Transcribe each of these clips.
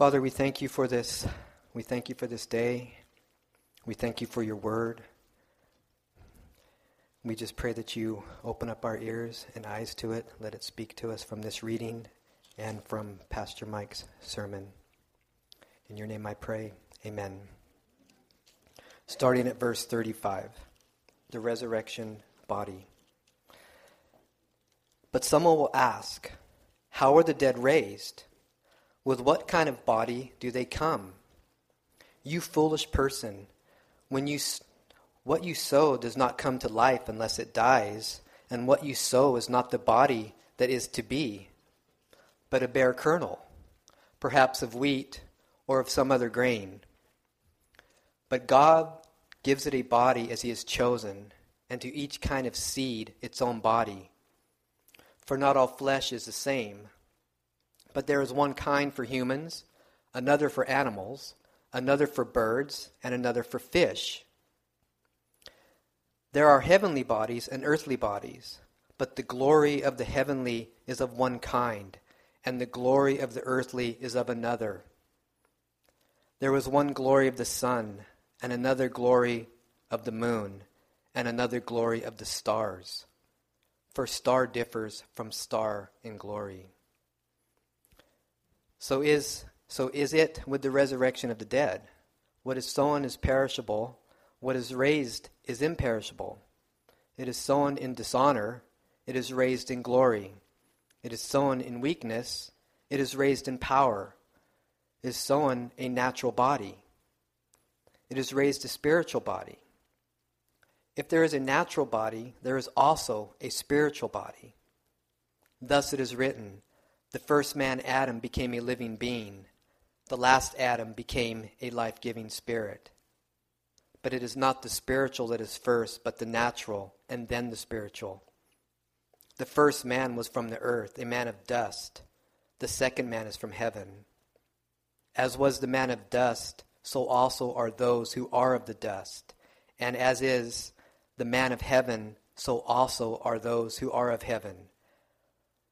Father, we thank you for this. We thank you for this day. We thank you for your word. We just pray that you open up our ears and eyes to it. Let it speak to us from this reading and from Pastor Mike's sermon. In your name I pray. Amen. Starting at verse 35 the resurrection body. But someone will ask, How are the dead raised? With what kind of body do they come? You foolish person, when you what you sow does not come to life unless it dies, and what you sow is not the body that is to be, but a bare kernel, perhaps of wheat or of some other grain. But God gives it a body as he has chosen, and to each kind of seed its own body. For not all flesh is the same, but there is one kind for humans, another for animals, another for birds, and another for fish. There are heavenly bodies and earthly bodies, but the glory of the heavenly is of one kind, and the glory of the earthly is of another. There was one glory of the sun, and another glory of the moon, and another glory of the stars. For star differs from star in glory. So is, so is it with the resurrection of the dead. What is sown is perishable, what is raised is imperishable. It is sown in dishonor, it is raised in glory. It is sown in weakness, it is raised in power. It is sown a natural body. It is raised a spiritual body. If there is a natural body, there is also a spiritual body. Thus it is written The first man, Adam, became a living being, the last Adam became a life giving spirit. But it is not the spiritual that is first, but the natural, and then the spiritual. The first man was from the earth, a man of dust. The second man is from heaven. As was the man of dust, so also are those who are of the dust. And as is the man of heaven, so also are those who are of heaven.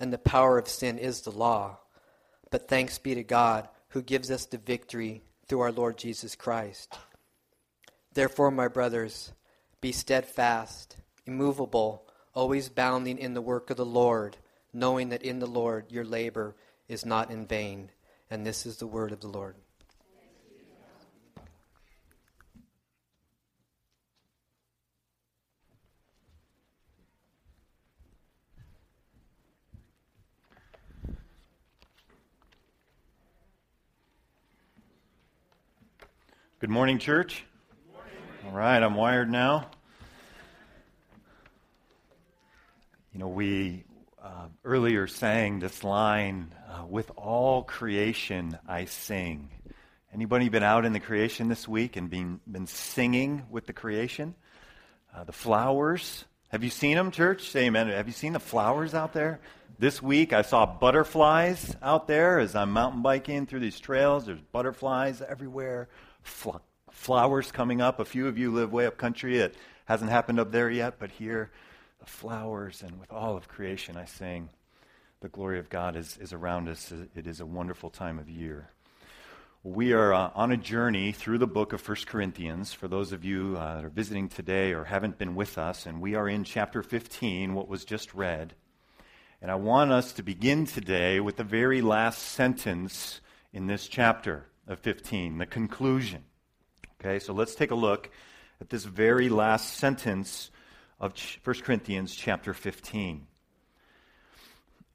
and the power of sin is the law. But thanks be to God who gives us the victory through our Lord Jesus Christ. Therefore, my brothers, be steadfast, immovable, always bounding in the work of the Lord, knowing that in the Lord your labor is not in vain. And this is the word of the Lord. Good morning, church. All right, I'm wired now. You know, we uh, earlier sang this line, uh, "With all creation I sing." Anybody been out in the creation this week and been been singing with the creation? Uh, the flowers. Have you seen them, church? Say amen. Have you seen the flowers out there? This week I saw butterflies out there as I'm mountain biking through these trails. There's butterflies everywhere. Fl- flowers coming up. A few of you live way up country. It hasn't happened up there yet, but here, the flowers and with all of creation, I sing, the glory of God is, is around us. It is a wonderful time of year. We are uh, on a journey through the book of 1 Corinthians. For those of you uh, that are visiting today or haven't been with us, and we are in chapter 15, what was just read. And I want us to begin today with the very last sentence in this chapter. Of 15, the conclusion. Okay, so let's take a look at this very last sentence of 1 Corinthians chapter 15.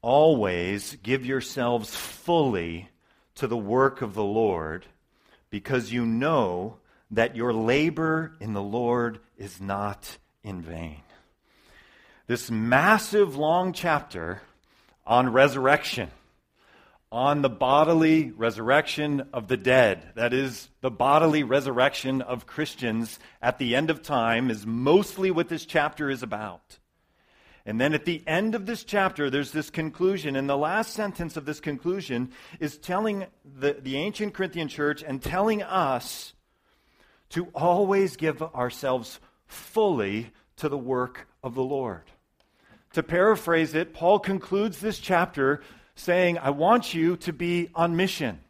Always give yourselves fully to the work of the Lord, because you know that your labor in the Lord is not in vain. This massive long chapter on resurrection on the bodily resurrection of the dead. That is, the bodily resurrection of Christians at the end of time is mostly what this chapter is about. And then at the end of this chapter, there's this conclusion. And the last sentence of this conclusion is telling the, the ancient Corinthian church and telling us to always give ourselves fully to the work of the Lord. To paraphrase it, Paul concludes this chapter saying, I want you to be on mission.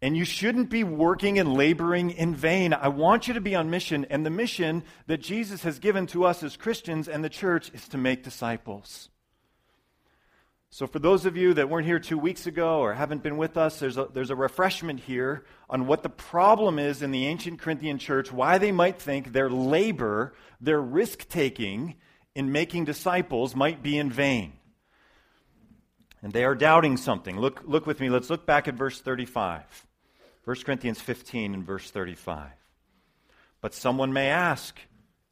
And you shouldn't be working and laboring in vain. I want you to be on mission. And the mission that Jesus has given to us as Christians and the church is to make disciples. So, for those of you that weren't here two weeks ago or haven't been with us, there's a, there's a refreshment here on what the problem is in the ancient Corinthian church, why they might think their labor, their risk taking in making disciples might be in vain. And they are doubting something. Look, look with me. Let's look back at verse 35. 1 Corinthians 15 and verse 35. But someone may ask,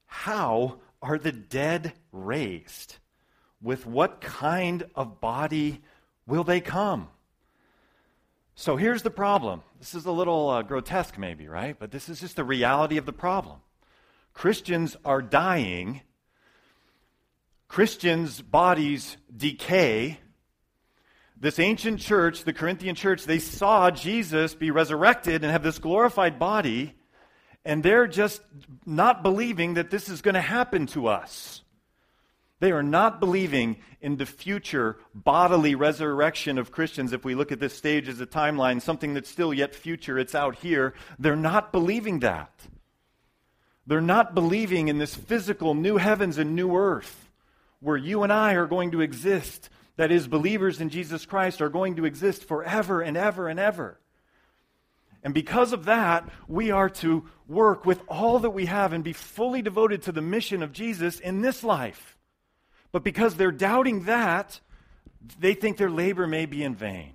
How are the dead raised? With what kind of body will they come? So here's the problem. This is a little uh, grotesque, maybe, right? But this is just the reality of the problem. Christians are dying, Christians' bodies decay this ancient church, the Corinthian church, they saw Jesus be resurrected and have this glorified body, and they're just not believing that this is going to happen to us. They are not believing in the future bodily resurrection of Christians. If we look at this stage as a timeline, something that's still yet future, it's out here. They're not believing that. They're not believing in this physical new heavens and new earth where you and I are going to exist that is, believers in Jesus Christ are going to exist forever and ever and ever. And because of that, we are to work with all that we have and be fully devoted to the mission of Jesus in this life. But because they're doubting that, they think their labor may be in vain.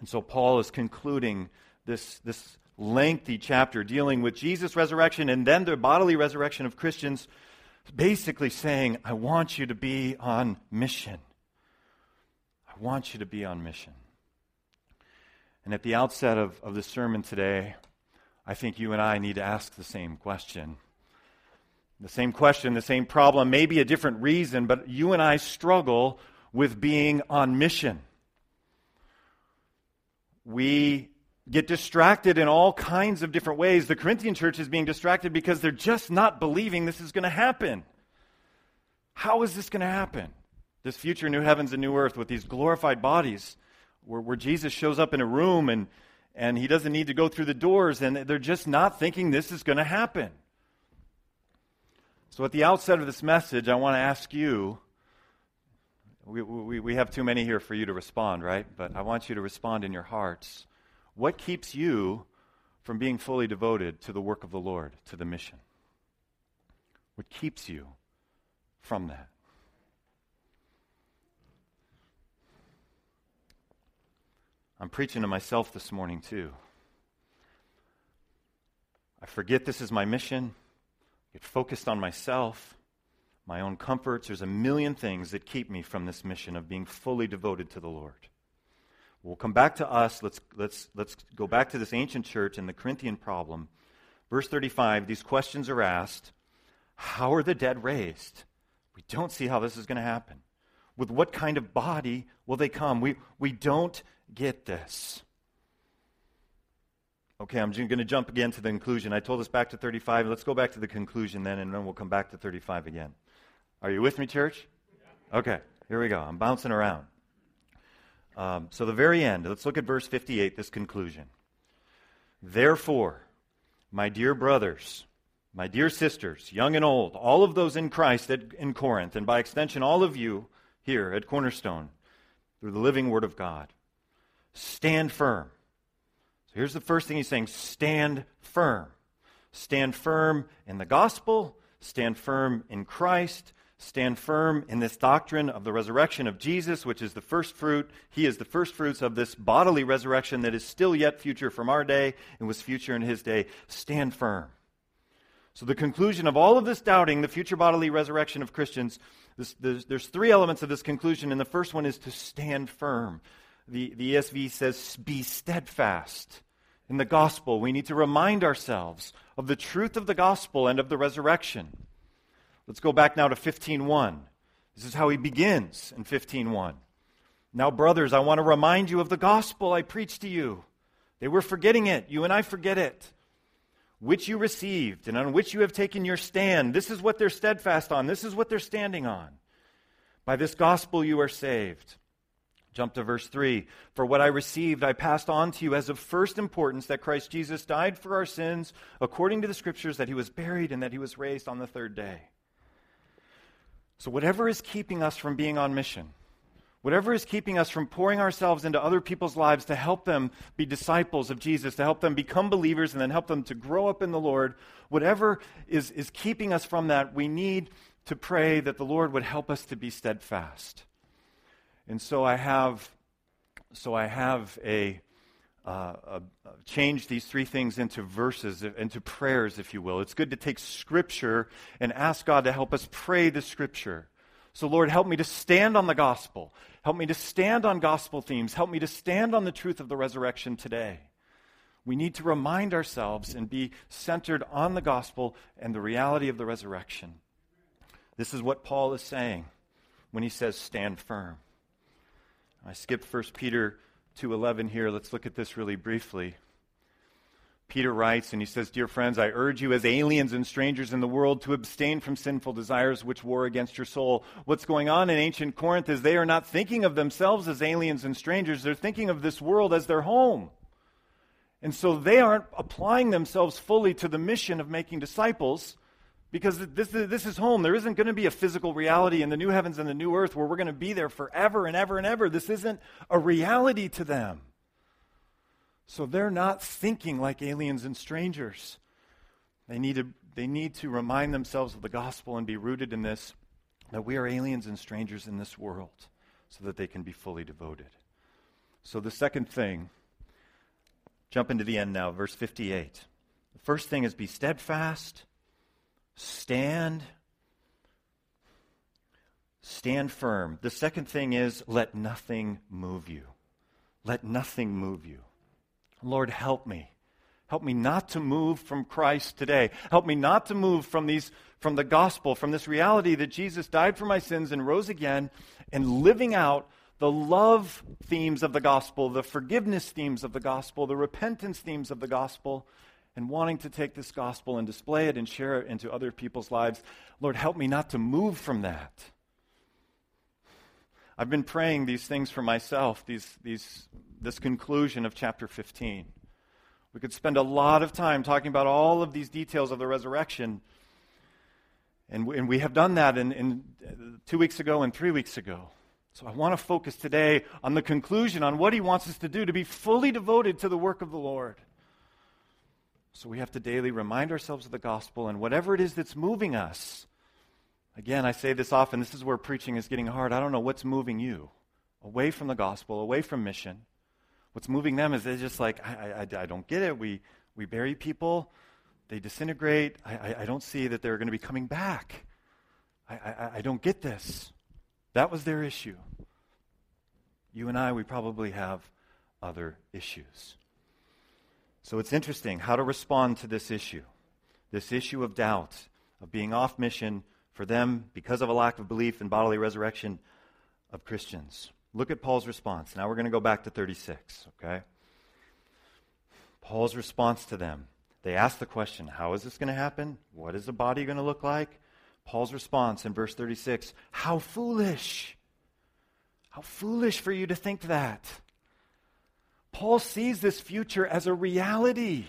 And so Paul is concluding this, this lengthy chapter dealing with Jesus' resurrection and then the bodily resurrection of Christians basically saying, I want you to be on mission. I want you to be on mission. And at the outset of, of the sermon today, I think you and I need to ask the same question. The same question, the same problem, maybe a different reason, but you and I struggle with being on mission. We get distracted in all kinds of different ways. The Corinthian church is being distracted because they're just not believing this is going to happen. How is this going to happen? This future new heavens and new earth with these glorified bodies, where, where Jesus shows up in a room and, and he doesn't need to go through the doors, and they're just not thinking this is going to happen. So, at the outset of this message, I want to ask you we, we, we have too many here for you to respond, right? But I want you to respond in your hearts. What keeps you from being fully devoted to the work of the Lord, to the mission? What keeps you from that? I'm preaching to myself this morning, too. I forget this is my mission, get focused on myself, my own comforts. There's a million things that keep me from this mission of being fully devoted to the Lord. We'll come back to us. Let's, let's, let's go back to this ancient church and the Corinthian problem. Verse 35, these questions are asked How are the dead raised? We don't see how this is going to happen. With what kind of body will they come? We, we don't get this. Okay, I'm going to jump again to the conclusion. I told us back to 35. Let's go back to the conclusion then, and then we'll come back to 35 again. Are you with me, church? Okay, here we go. I'm bouncing around. Um, so, the very end, let's look at verse 58, this conclusion. Therefore, my dear brothers, my dear sisters, young and old, all of those in Christ at, in Corinth, and by extension, all of you here at Cornerstone, through the living Word of God, stand firm. So here's the first thing he's saying stand firm. Stand firm in the gospel, stand firm in Christ, stand firm in this doctrine of the resurrection of Jesus, which is the first fruit. He is the first fruits of this bodily resurrection that is still yet future from our day and was future in his day. Stand firm. So, the conclusion of all of this doubting, the future bodily resurrection of Christians, this, there's, there's, three elements of this conclusion, and the first one is to stand firm. The, the ESV says, be steadfast in the gospel. We need to remind ourselves of the truth of the gospel and of the resurrection. Let's go back now to 15.1. This is how he begins in 15.1. Now, brothers, I want to remind you of the gospel I preached to you. They were forgetting it. You and I forget it which you received and on which you have taken your stand. This is what they're steadfast on. This is what they're standing on. By this gospel you are saved. Jump to verse 3. For what I received, I passed on to you as of first importance that Christ Jesus died for our sins, according to the Scriptures, that he was buried and that he was raised on the third day. So, whatever is keeping us from being on mission, Whatever is keeping us from pouring ourselves into other people's lives to help them be disciples of Jesus, to help them become believers, and then help them to grow up in the Lord, whatever is, is keeping us from that, we need to pray that the Lord would help us to be steadfast. And so I have, so I have a, uh, a, change these three things into verses, into prayers, if you will. It's good to take Scripture and ask God to help us pray the Scripture. So, Lord, help me to stand on the gospel. Help me to stand on gospel themes. Help me to stand on the truth of the resurrection today. We need to remind ourselves and be centered on the gospel and the reality of the resurrection. This is what Paul is saying when he says, stand firm. I skipped 1 Peter 2.11 here. Let's look at this really briefly. Peter writes, and he says, Dear friends, I urge you as aliens and strangers in the world to abstain from sinful desires which war against your soul. What's going on in ancient Corinth is they are not thinking of themselves as aliens and strangers, they're thinking of this world as their home. And so they aren't applying themselves fully to the mission of making disciples because this, this is home. There isn't going to be a physical reality in the new heavens and the new earth where we're going to be there forever and ever and ever. This isn't a reality to them. So they're not thinking like aliens and strangers. They need, to, they need to remind themselves of the gospel and be rooted in this that we are aliens and strangers in this world so that they can be fully devoted. So the second thing, jump into the end now, verse 58. The first thing is be steadfast, stand, stand firm. The second thing is let nothing move you. Let nothing move you. Lord, help me. Help me not to move from Christ today. Help me not to move from these from the gospel, from this reality that Jesus died for my sins and rose again, and living out the love themes of the gospel, the forgiveness themes of the gospel, the repentance themes of the gospel, and wanting to take this gospel and display it and share it into other people's lives. Lord, help me not to move from that. I've been praying these things for myself, these, these this conclusion of chapter 15. We could spend a lot of time talking about all of these details of the resurrection. And we, and we have done that in, in uh, two weeks ago and three weeks ago. So I want to focus today on the conclusion, on what he wants us to do to be fully devoted to the work of the Lord. So we have to daily remind ourselves of the gospel and whatever it is that's moving us. Again, I say this often this is where preaching is getting hard. I don't know what's moving you away from the gospel, away from mission. What's moving them is they're just like, I, I, I don't get it. We, we bury people, they disintegrate. I, I, I don't see that they're going to be coming back. I, I, I don't get this. That was their issue. You and I, we probably have other issues. So it's interesting how to respond to this issue this issue of doubt, of being off mission for them because of a lack of belief in bodily resurrection of Christians. Look at Paul's response. Now we're going to go back to 36, okay? Paul's response to them. They ask the question, How is this going to happen? What is the body going to look like? Paul's response in verse 36 How foolish! How foolish for you to think that. Paul sees this future as a reality.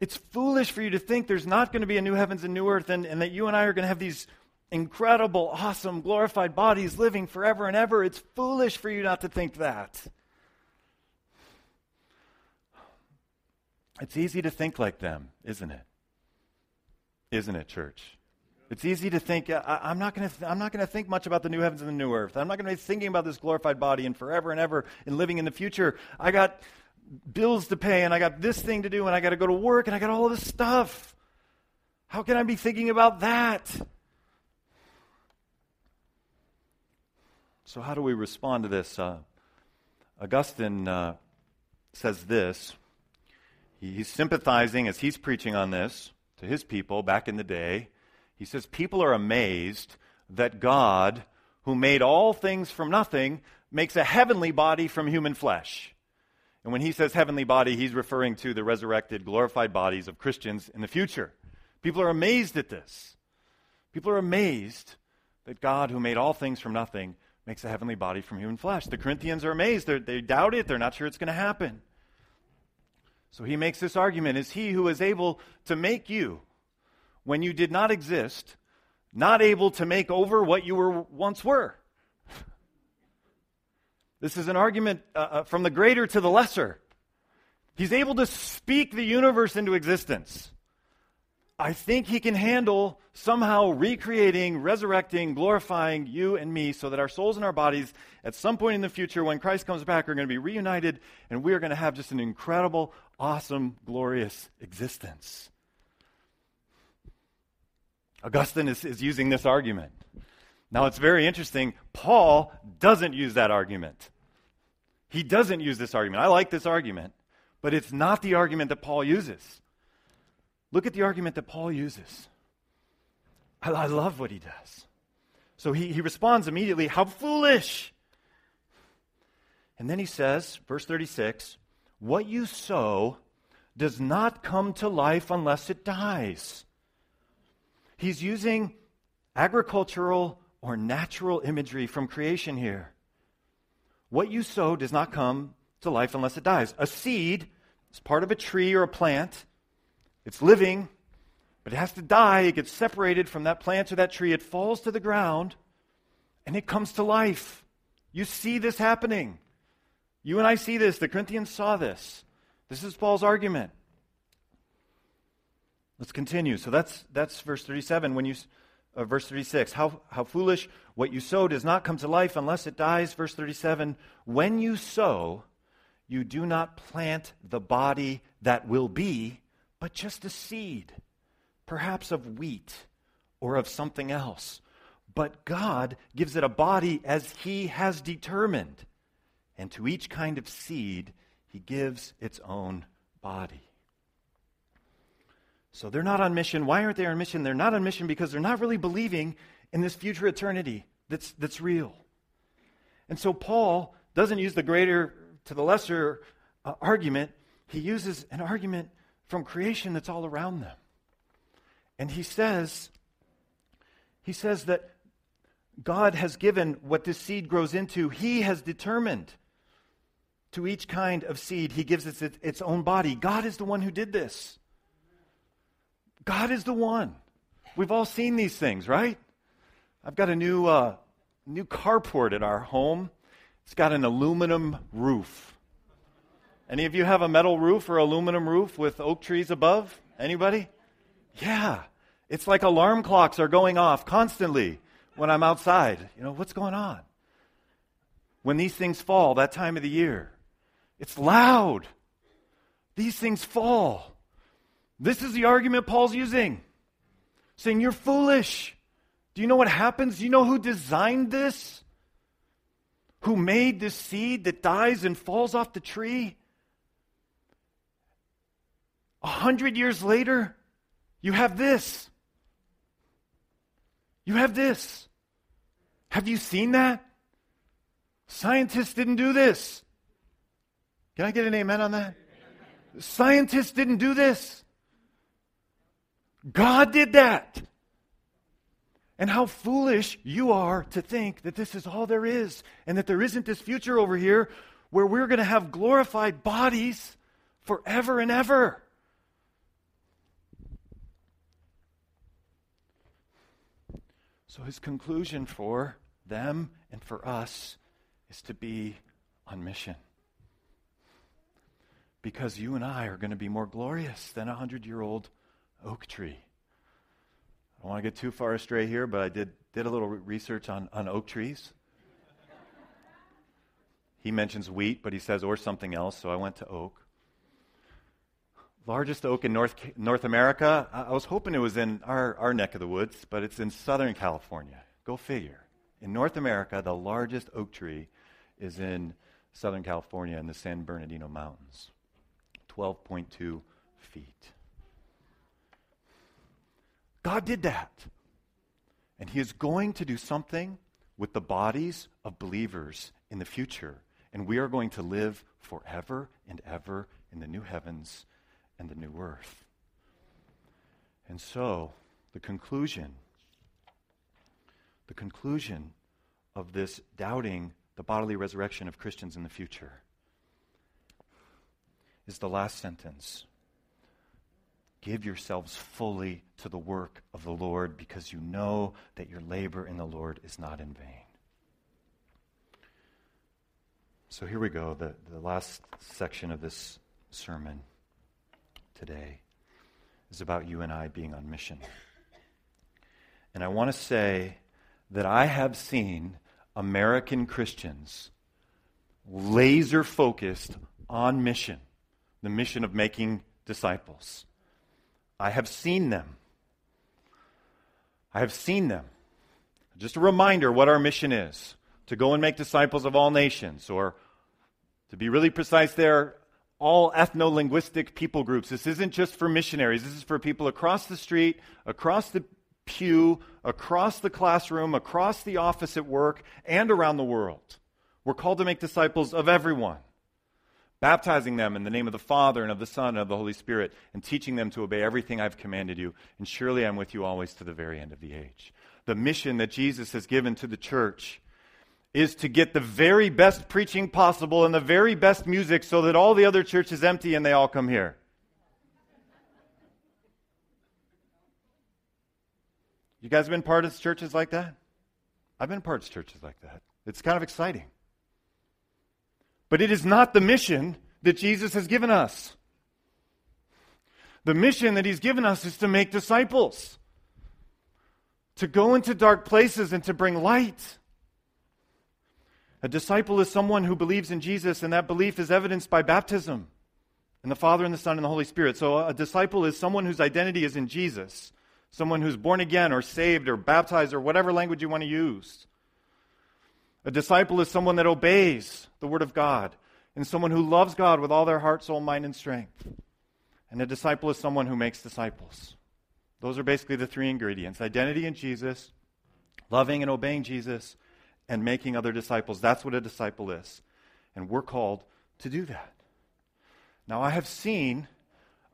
It's foolish for you to think there's not going to be a new heavens and new earth and, and that you and I are going to have these incredible, awesome, glorified bodies living forever and ever. It's foolish for you not to think that. It's easy to think like them, isn't it? Isn't it, church? It's easy to think, I, am not going to think much about the new heavens and the new earth. I'm not going to be thinking about this glorified body and forever and ever and living in the future. I got bills to pay and I got this thing to do and I got to go to work and I got all this stuff. How can I be thinking about that? So, how do we respond to this? Uh, Augustine uh, says this. He's sympathizing as he's preaching on this to his people back in the day. He says, People are amazed that God, who made all things from nothing, makes a heavenly body from human flesh. And when he says heavenly body, he's referring to the resurrected, glorified bodies of Christians in the future. People are amazed at this. People are amazed that God, who made all things from nothing, makes a heavenly body from human flesh. The Corinthians are amazed. They're, they doubt it. They're not sure it's going to happen. So he makes this argument Is he who is able to make you, when you did not exist, not able to make over what you were once were? This is an argument uh, uh, from the greater to the lesser. He's able to speak the universe into existence. I think he can handle somehow recreating, resurrecting, glorifying you and me so that our souls and our bodies, at some point in the future, when Christ comes back, are going to be reunited and we are going to have just an incredible, awesome, glorious existence. Augustine is, is using this argument. Now, it's very interesting. Paul doesn't use that argument. He doesn't use this argument. I like this argument, but it's not the argument that Paul uses. Look at the argument that Paul uses. I, I love what he does. So he, he responds immediately, How foolish! And then he says, verse 36, What you sow does not come to life unless it dies. He's using agricultural or natural imagery from creation here. What you sow does not come to life unless it dies. A seed is part of a tree or a plant. It's living, but it has to die. It gets separated from that plant or that tree. It falls to the ground, and it comes to life. You see this happening. You and I see this. The Corinthians saw this. This is Paul's argument. Let's continue. So that's, that's verse 37. When you, uh, verse 36. How, how foolish. What you sow does not come to life unless it dies. Verse 37. When you sow, you do not plant the body that will be, but just a seed, perhaps of wheat or of something else. But God gives it a body as He has determined. And to each kind of seed, He gives its own body. So they're not on mission. Why aren't they on mission? They're not on mission because they're not really believing in this future eternity that's, that's real. And so Paul doesn't use the greater to the lesser uh, argument, he uses an argument from creation that's all around them. And he says, he says that God has given what this seed grows into, he has determined to each kind of seed, he gives it its own body. God is the one who did this. God is the one. We've all seen these things, right? I've got a new, uh, new carport at our home. It's got an aluminum roof. Any of you have a metal roof or aluminum roof with oak trees above? Anybody? Yeah. It's like alarm clocks are going off constantly when I'm outside. You know, what's going on? When these things fall that time of the year, it's loud. These things fall. This is the argument Paul's using. Saying, You're foolish. Do you know what happens? Do you know who designed this? Who made this seed that dies and falls off the tree? A hundred years later, you have this. You have this. Have you seen that? Scientists didn't do this. Can I get an amen on that? Scientists didn't do this. God did that. And how foolish you are to think that this is all there is and that there isn't this future over here where we're going to have glorified bodies forever and ever. So his conclusion for them and for us is to be on mission. because you and I are going to be more glorious than a hundred year old oak tree. I don't want to get too far astray here, but I did, did a little research on, on oak trees. He mentions wheat, but he says or something else, so I went to oak. Largest oak in North, North America. I was hoping it was in our, our neck of the woods, but it's in Southern California. Go figure. In North America, the largest oak tree is in Southern California in the San Bernardino Mountains. 12.2 feet. God did that. And He is going to do something with the bodies of believers in the future. And we are going to live forever and ever in the new heavens and the new earth. And so, the conclusion, the conclusion of this doubting the bodily resurrection of Christians in the future is the last sentence. Give yourselves fully to the work of the Lord because you know that your labor in the Lord is not in vain. So here we go, the, the last section of this sermon today is about you and I being on mission. And I want to say that I have seen American Christians laser focused on mission, the mission of making disciples. I have seen them. I have seen them. Just a reminder what our mission is to go and make disciples of all nations, or to be really precise there, all ethno linguistic people groups. This isn't just for missionaries, this is for people across the street, across the pew, across the classroom, across the office at work, and around the world. We're called to make disciples of everyone, baptizing them in the name of the Father and of the Son and of the Holy Spirit, and teaching them to obey everything I've commanded you. And surely I'm with you always to the very end of the age. The mission that Jesus has given to the church is to get the very best preaching possible and the very best music so that all the other church is empty and they all come here. You guys been part of churches like that? I've been part of churches like that. It's kind of exciting. But it is not the mission that Jesus has given us. The mission that he's given us is to make disciples, to go into dark places and to bring light. A disciple is someone who believes in Jesus, and that belief is evidenced by baptism in the Father and the Son and the Holy Spirit. So a disciple is someone whose identity is in Jesus someone who's born again or saved or baptized or whatever language you want to use. A disciple is someone that obeys the Word of God and someone who loves God with all their heart, soul, mind, and strength. And a disciple is someone who makes disciples. Those are basically the three ingredients identity in Jesus, loving and obeying Jesus, and making other disciples. That's what a disciple is. And we're called to do that. Now, I have seen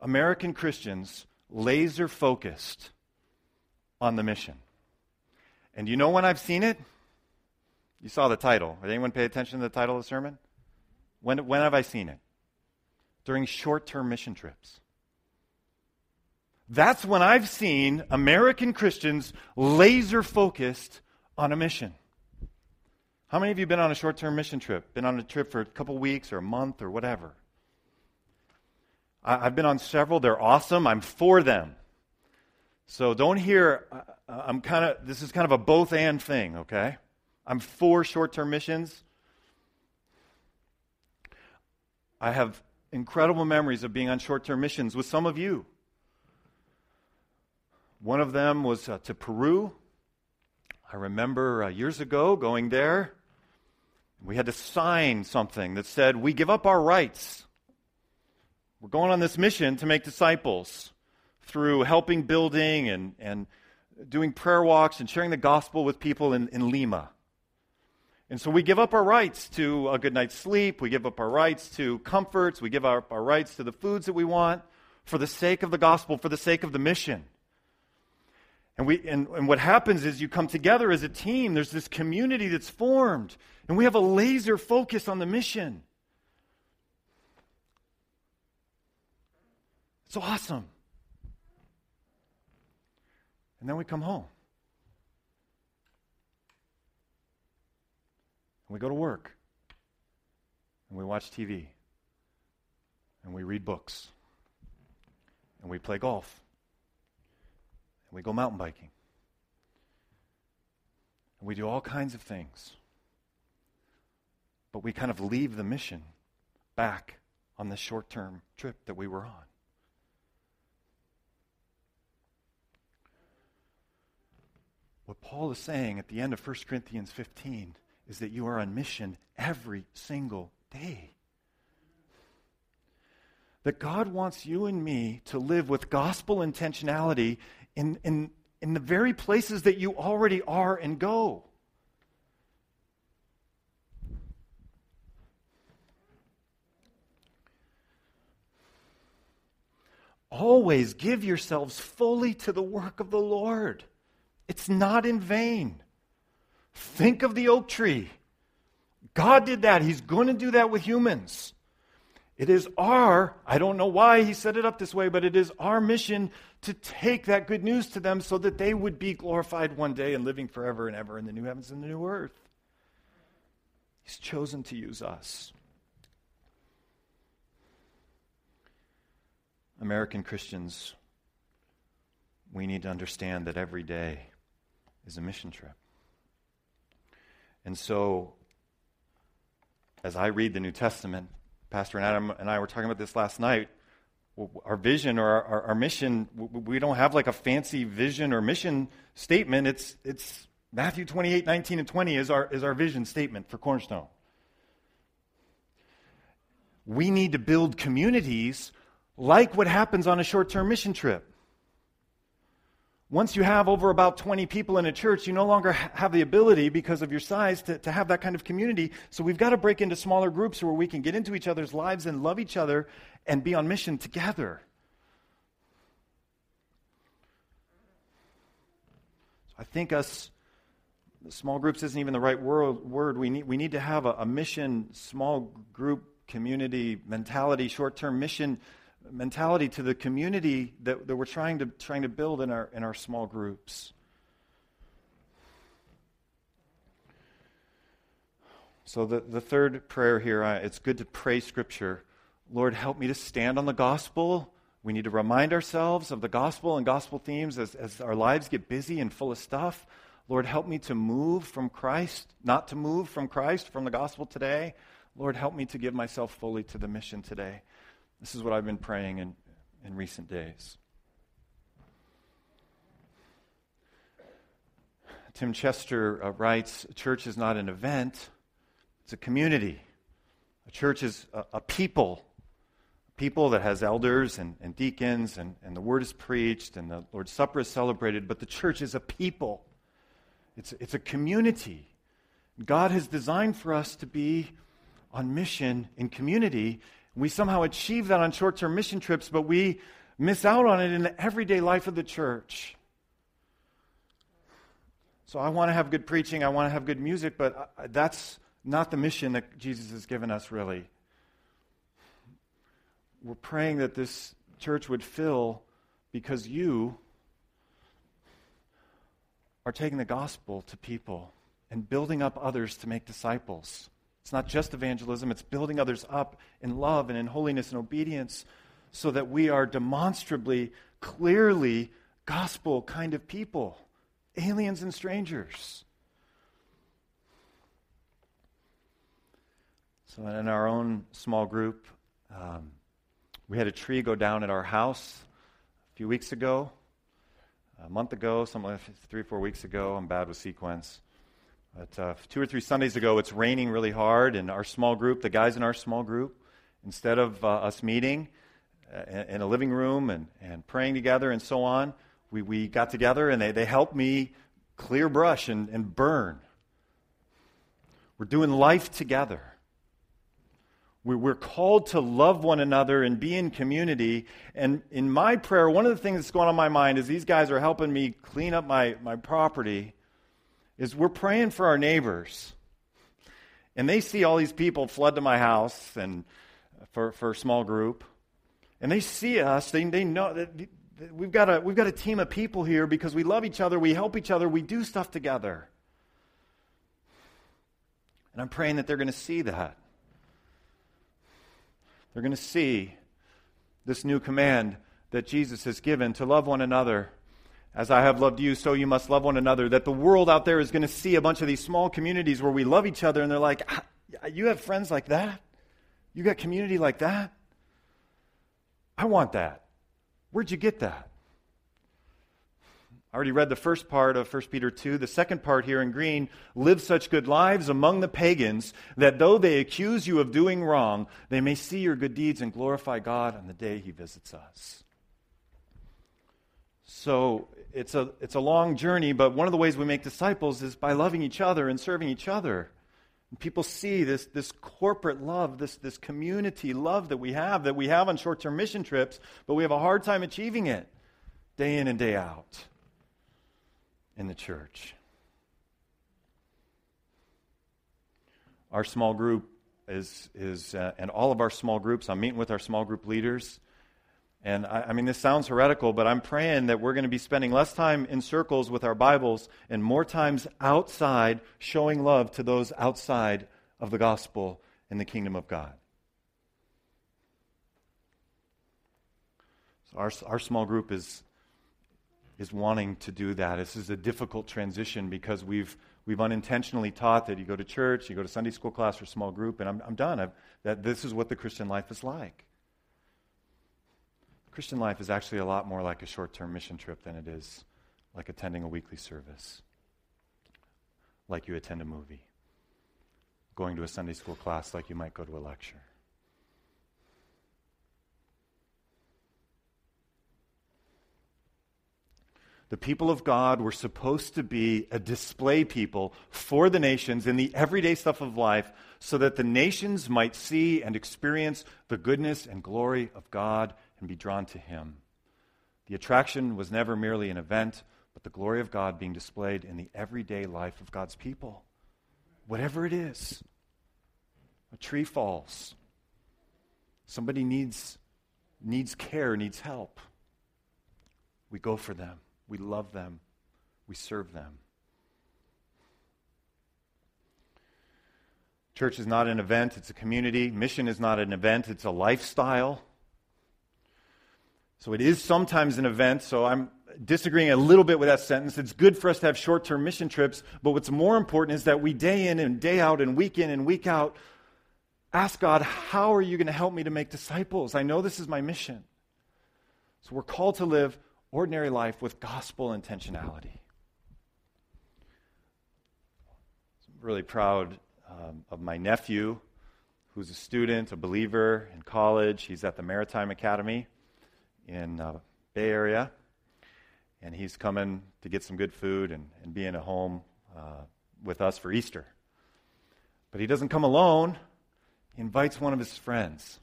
American Christians laser focused on the mission. And you know when I've seen it? You saw the title. Did anyone pay attention to the title of the sermon? When, when have I seen it? During short term mission trips. That's when I've seen American Christians laser focused on a mission. How many of you been on a short term mission trip? Been on a trip for a couple weeks or a month or whatever? I, have been on several. They're awesome. I'm for them. So don't hear, uh, uh, I'm kind of, this is kind of a both and thing, okay? I'm for short term missions. I have incredible memories of being on short term missions with some of you. One of them was uh, to Peru. I remember uh, years ago going there. We had to sign something that said, We give up our rights. We're going on this mission to make disciples through helping building and, and doing prayer walks and sharing the gospel with people in, in Lima. And so we give up our rights to a good night's sleep. We give up our rights to comforts. We give up our rights to the foods that we want for the sake of the gospel, for the sake of the mission. And, we, and, and what happens is you come together as a team. There's this community that's formed. And we have a laser focus on the mission. It's awesome. And then we come home. And we go to work. And we watch TV. And we read books, and we play golf, and we go mountain biking, and we do all kinds of things. But we kind of leave the mission back on this short term trip that we were on. What Paul is saying at the end of 1 Corinthians 15 is that you are on mission every single day. That God wants you and me to live with gospel intentionality in, in, in the very places that you already are and go. Always give yourselves fully to the work of the Lord. It's not in vain. Think of the oak tree. God did that. He's going to do that with humans. It is our, I don't know why he set it up this way, but it is our mission to take that good news to them so that they would be glorified one day and living forever and ever in the new heavens and the new earth. He's chosen to use us. American Christians, we need to understand that every day is a mission trip. And so, as I read the New Testament, Pastor and Adam and I were talking about this last night. Our vision or our, our, mission, we don't have like a fancy vision or mission statement. It's, it's Matthew 28, 19, and 20 is our, is our vision statement for Cornerstone. We need to build communities like what happens on a short term mission trip. Once you have over about 20 people in a church, you no longer have the ability, because of your size, to, to have that kind of community. So we've got to break into smaller groups where we can get into each other's lives and love each other and be on mission together. So I think us, small groups isn't even the right word. We need, we need to have a, a mission, small group community mentality, short term mission mentality to the community that, that we're trying to, trying to build in our, in our small groups. So, the, the third prayer here, it's good to pray Scripture. Lord, help me to stand on the gospel. We need to remind ourselves of the gospel and gospel themes as, as our lives get busy and full of stuff. Lord, help me to move from Christ, not to move from Christ, from the gospel today. Lord, help me to give myself fully to the mission today. This is what I've been praying in, in recent days. Tim Chester uh, writes Church is not an event, it's a community. A church is a, a people, a people that has elders and, and deacons, and, and the word is preached, and the Lord's Supper is celebrated, but the church is a people. It's, it's a community. God has designed for us to be on mission in community, we somehow achieve that on short term mission trips, but we miss out on it in the everyday life of the church. So I want to have good preaching, I want to have good music, but uh, uh, that's not the mission that Jesus has given us, really. We're praying that this church would fill because you are taking the gospel to people and building up others to make disciples. It's not just evangelism, it's building others up in love and in holiness and obedience so that we are demonstrably, clearly gospel kind of people, aliens and strangers. So, in our own small group, um, we had a tree go down at our house a few weeks ago, a month ago, something like three or four weeks ago. I'm bad with sequence. But uh, two or three Sundays ago, it's raining really hard, and our small group, the guys in our small group, instead of uh, us meeting uh, in a living room and, and praying together and so on, we, we got together and they, they helped me clear brush and, and burn. We're doing life together. We're called to love one another and be in community. And in my prayer, one of the things that's going on in my mind is these guys are helping me clean up my, my property is we're praying for our neighbors. And they see all these people flood to my house and for, for a small group. And they see us. They, they know that we've got, a, we've got a team of people here because we love each other, we help each other, we do stuff together. And I'm praying that they're going to see that. They're going to see this new command that Jesus has given to love one another. As I have loved you, so you must love one another. That the world out there is going to see a bunch of these small communities where we love each other and they're like, ah, You have friends like that? You got community like that? I want that. Where'd you get that? I already read the first part of 1 Peter 2. The second part here in green live such good lives among the pagans that though they accuse you of doing wrong, they may see your good deeds and glorify God on the day he visits us. So it's a, it's a long journey, but one of the ways we make disciples is by loving each other and serving each other. And people see this, this corporate love, this, this community love that we have, that we have on short term mission trips, but we have a hard time achieving it day in and day out in the church. Our small group is, is uh, and all of our small groups, I'm meeting with our small group leaders and I, I, mean, this sounds heretical, but I'm praying that we're going to be spending less time in circles with our Bibles and more times outside showing love to those outside of the gospel and the kingdom of God. So our, our small group is, is wanting to do that. This is a difficult transition because we've, we've unintentionally taught that you go to church, you go to Sunday school class or small group, and I'm, I'm done. I've, that this is what the Christian life is like. Christian life is actually a lot more like a short term mission trip than it is like attending a weekly service, like you attend a movie, going to a Sunday school class like you might go to a lecture. The people of God were supposed to be a display people for the nations in the everyday stuff of life so that the nations might see and experience the goodness and glory of God and be drawn to him. The attraction was never merely an event, but the glory of God being displayed in the everyday life of God's people. Whatever it is, a tree falls, somebody needs, needs care, needs help. We go for them, we love them, we serve them. Church is not an event, it's a community. Mission is not an event, it's a lifestyle. So it is sometimes an event, so I'm disagreeing a little bit with that sentence. It's good for us to have short term mission trips, but what's more important is that we day in and day out and week in and week out ask God, how are you going to help me to make disciples? I know this is my mission. So we're called to live ordinary life with gospel intentionality. I'm really proud um, of my nephew, who's a student, a believer in college. He's at the Maritime Academy in uh, Bay Area, and he's coming to get some good food and, and be in a home uh, with us for Easter. But he doesn't come alone. He invites one of his friends,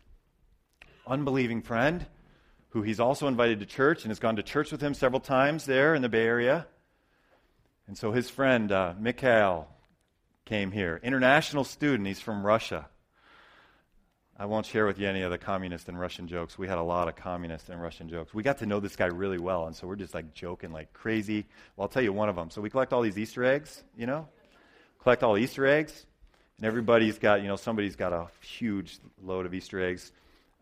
unbelieving friend, who he's also invited to church and has gone to church with him several times there in the Bay Area. And so his friend, uh, Mikhail, came here. International student. He's from Russia. I won't share with you any of the communist and Russian jokes. We had a lot of communist and Russian jokes. We got to know this guy really well, and so we're just like joking like crazy. Well, I'll tell you one of them. So we collect all these Easter eggs, you know, collect all the Easter eggs, and everybody's got, you know, somebody's got a huge load of Easter eggs.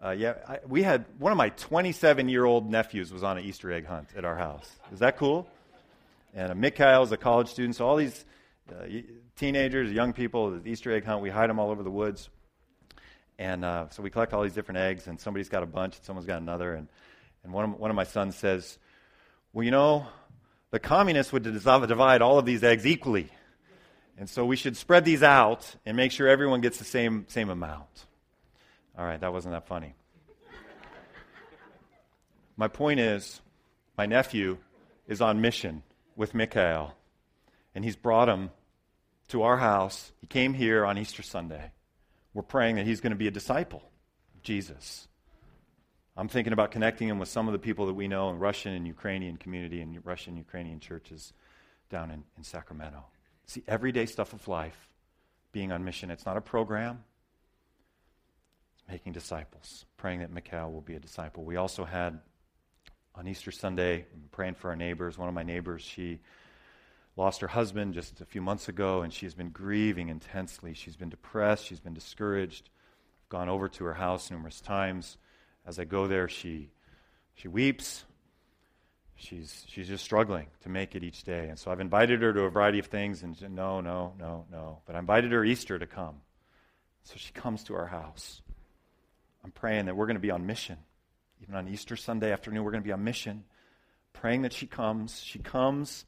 Uh, yeah, I, we had one of my 27 year old nephews was on an Easter egg hunt at our house. Is that cool? And uh, Mikhail is a college student, so all these uh, teenagers, young people, the Easter egg hunt, we hide them all over the woods. And uh, so we collect all these different eggs, and somebody's got a bunch, and someone's got another. And, and one, of, one of my sons says, Well, you know, the communists would divide all of these eggs equally. And so we should spread these out and make sure everyone gets the same, same amount. All right, that wasn't that funny. my point is, my nephew is on mission with Mikhail, and he's brought him to our house. He came here on Easter Sunday. We're praying that he's going to be a disciple of Jesus. I'm thinking about connecting him with some of the people that we know in Russian and Ukrainian community and Russian Ukrainian churches down in, in Sacramento. See, everyday stuff of life, being on mission. It's not a program, it's making disciples, praying that Mikhail will be a disciple. We also had on Easter Sunday, praying for our neighbors. One of my neighbors, she lost her husband just a few months ago, and she's been grieving intensely. She's been depressed, she's been discouraged. I've gone over to her house numerous times as I go there, she, she weeps. She's, she's just struggling to make it each day. And so I've invited her to a variety of things, and no, no, no, no. But I invited her Easter to come. So she comes to our house. I'm praying that we're going to be on mission. Even on Easter Sunday afternoon, we're going to be on mission. Praying that she comes. She comes.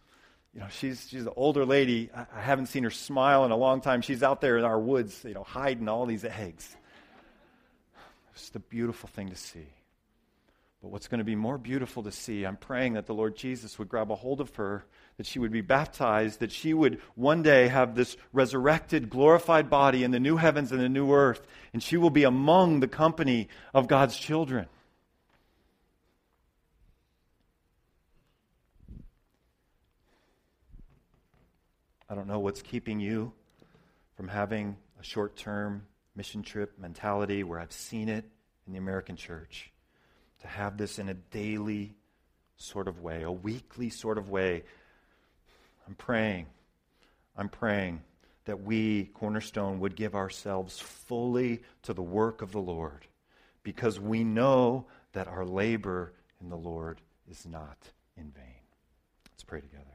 You know, she's, she's an older lady. I, I haven't seen her smile in a long time. She's out there in our woods, you know, hiding all these eggs. It's a beautiful thing to see. But what's going to be more beautiful to see, I'm praying that the Lord Jesus would grab a hold of her, that she would be baptized, that she would one day have this resurrected, glorified body in the new heavens and the new earth, and she will be among the company of God's children. I don't know what's keeping you from having a short term mission trip mentality where I've seen it in the American church. To have this in a daily sort of way, a weekly sort of way. I'm praying, I'm praying that we, Cornerstone, would give ourselves fully to the work of the Lord because we know that our labor in the Lord is not in vain. Let's pray together.